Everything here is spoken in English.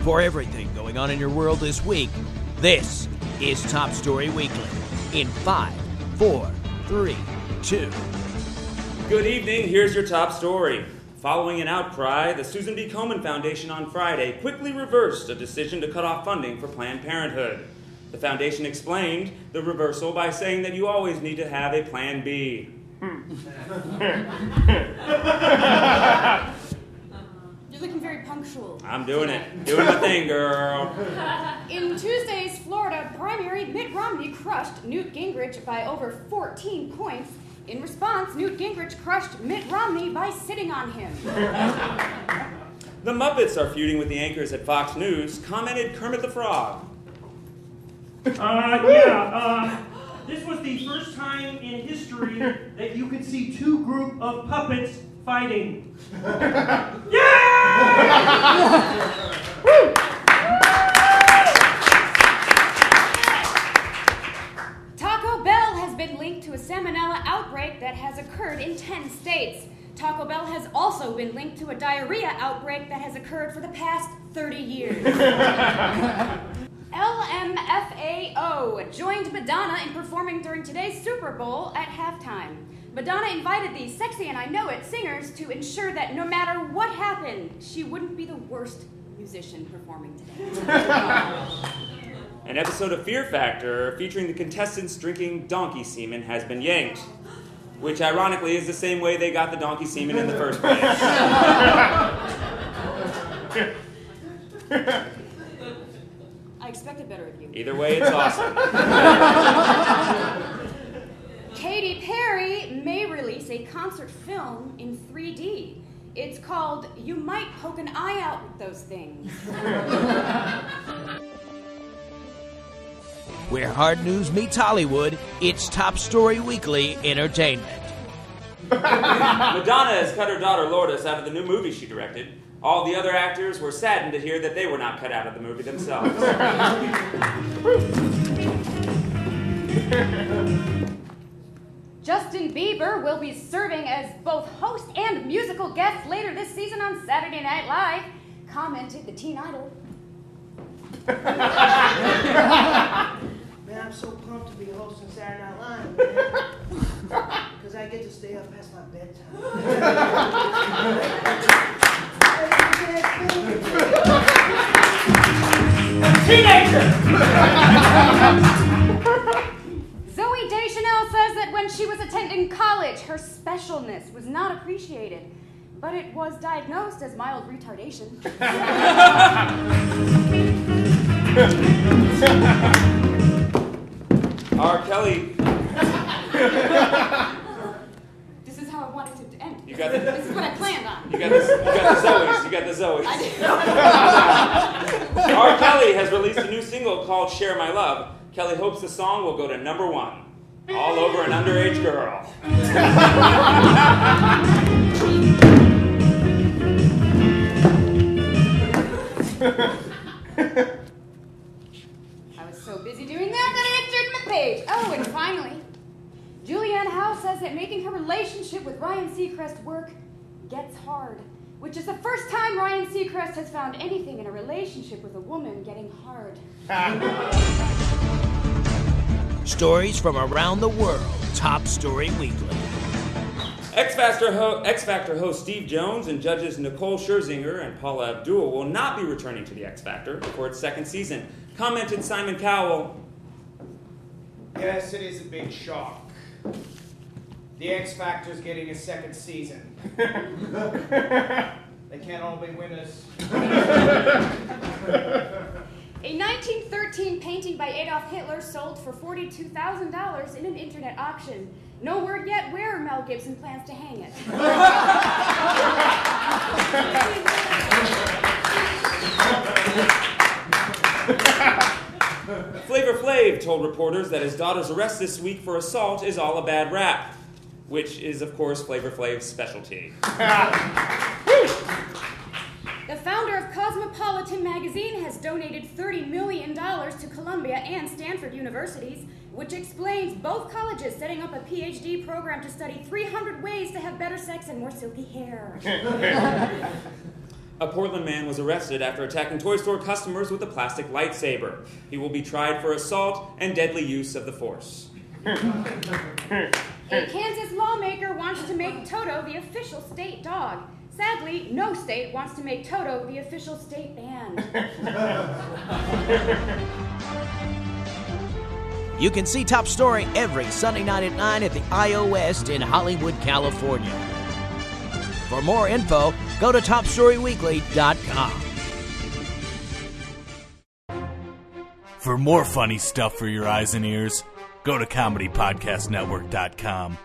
For everything going on in your world this week, this is Top Story Weekly in five, four, three, two. Good evening. Here's your top story. Following an outcry, the Susan B. Komen Foundation on Friday quickly reversed a decision to cut off funding for Planned Parenthood. The foundation explained the reversal by saying that you always need to have a plan B. You're looking very punctual. I'm doing it. Doing my thing, girl. In Tuesday's Florida primary, Mitt Romney crushed Newt Gingrich by over 14 points. In response, Newt Gingrich crushed Mitt Romney by sitting on him. The Muppets are feuding with the anchors at Fox News, commented Kermit the Frog. Uh, yeah, uh, this was the first time in history that you could see two group of puppets fighting. Taco Bell has been linked to a salmonella outbreak that has occurred in 10 states. Taco Bell has also been linked to a diarrhea outbreak that has occurred for the past 30 years. LMFAO joined Madonna in performing during today's Super Bowl at halftime. Madonna invited these Sexy and I Know It singers to ensure that no matter what happened, she wouldn't be the worst musician performing today. An episode of Fear Factor featuring the contestants drinking donkey semen has been yanked, which ironically is the same way they got the donkey semen in the first place. I expected better of you. Either way, it's awesome. Katy Perry may release a concert film in 3D. It's called You Might Poke an Eye Out with Those Things. Where hard news meets Hollywood, it's Top Story Weekly Entertainment. Madonna has cut her daughter Lourdes out of the new movie she directed. All the other actors were saddened to hear that they were not cut out of the movie themselves. Justin Bieber will be serving as both host and musical guest later this season on Saturday Night Live, commented the teen idol. Man, I'm so pumped to be hosting Saturday Night Live. Because I get to stay up past my bedtime. Zoe she was attending college, her specialness was not appreciated, but it was diagnosed as mild retardation. R. Kelly, This is how I wanted it to end. You got it. This is what I planned on. you got the, you got the Zoes, you got the Zoes. R. Kelly has released a new single called Share My Love. Kelly hopes the song will go to number one. All over an underage girl. I was so busy doing that that I entered my page. Oh, and finally, Julianne Howe says that making her relationship with Ryan Seacrest work gets hard, which is the first time Ryan Seacrest has found anything in a relationship with a woman getting hard. Stories from around the world. Top Story Weekly. X Factor, ho- X Factor host Steve Jones and judges Nicole Scherzinger and Paula Abdul will not be returning to the X Factor for its second season, commented Simon Cowell. Yes, it is a big shock. The X Factor is getting a second season. they can't all be winners. A 1913 painting by Adolf Hitler sold for $42,000 in an internet auction. No word yet where Mel Gibson plans to hang it. Flavor Flav told reporters that his daughter's arrest this week for assault is all a bad rap, which is, of course, Flavor Flav's specialty. Cosmopolitan magazine has donated $30 million to Columbia and Stanford universities, which explains both colleges setting up a PhD program to study 300 ways to have better sex and more silky hair. A Portland man was arrested after attacking toy store customers with a plastic lightsaber. He will be tried for assault and deadly use of the force. A Kansas lawmaker wants to make Toto the official state dog. Sadly, no state wants to make Toto the official state band. You can see Top Story every Sunday night at 9 at the IO West in Hollywood, California. For more info, go to TopStoryWeekly.com. For more funny stuff for your eyes and ears, go to ComedyPodcastNetwork.com.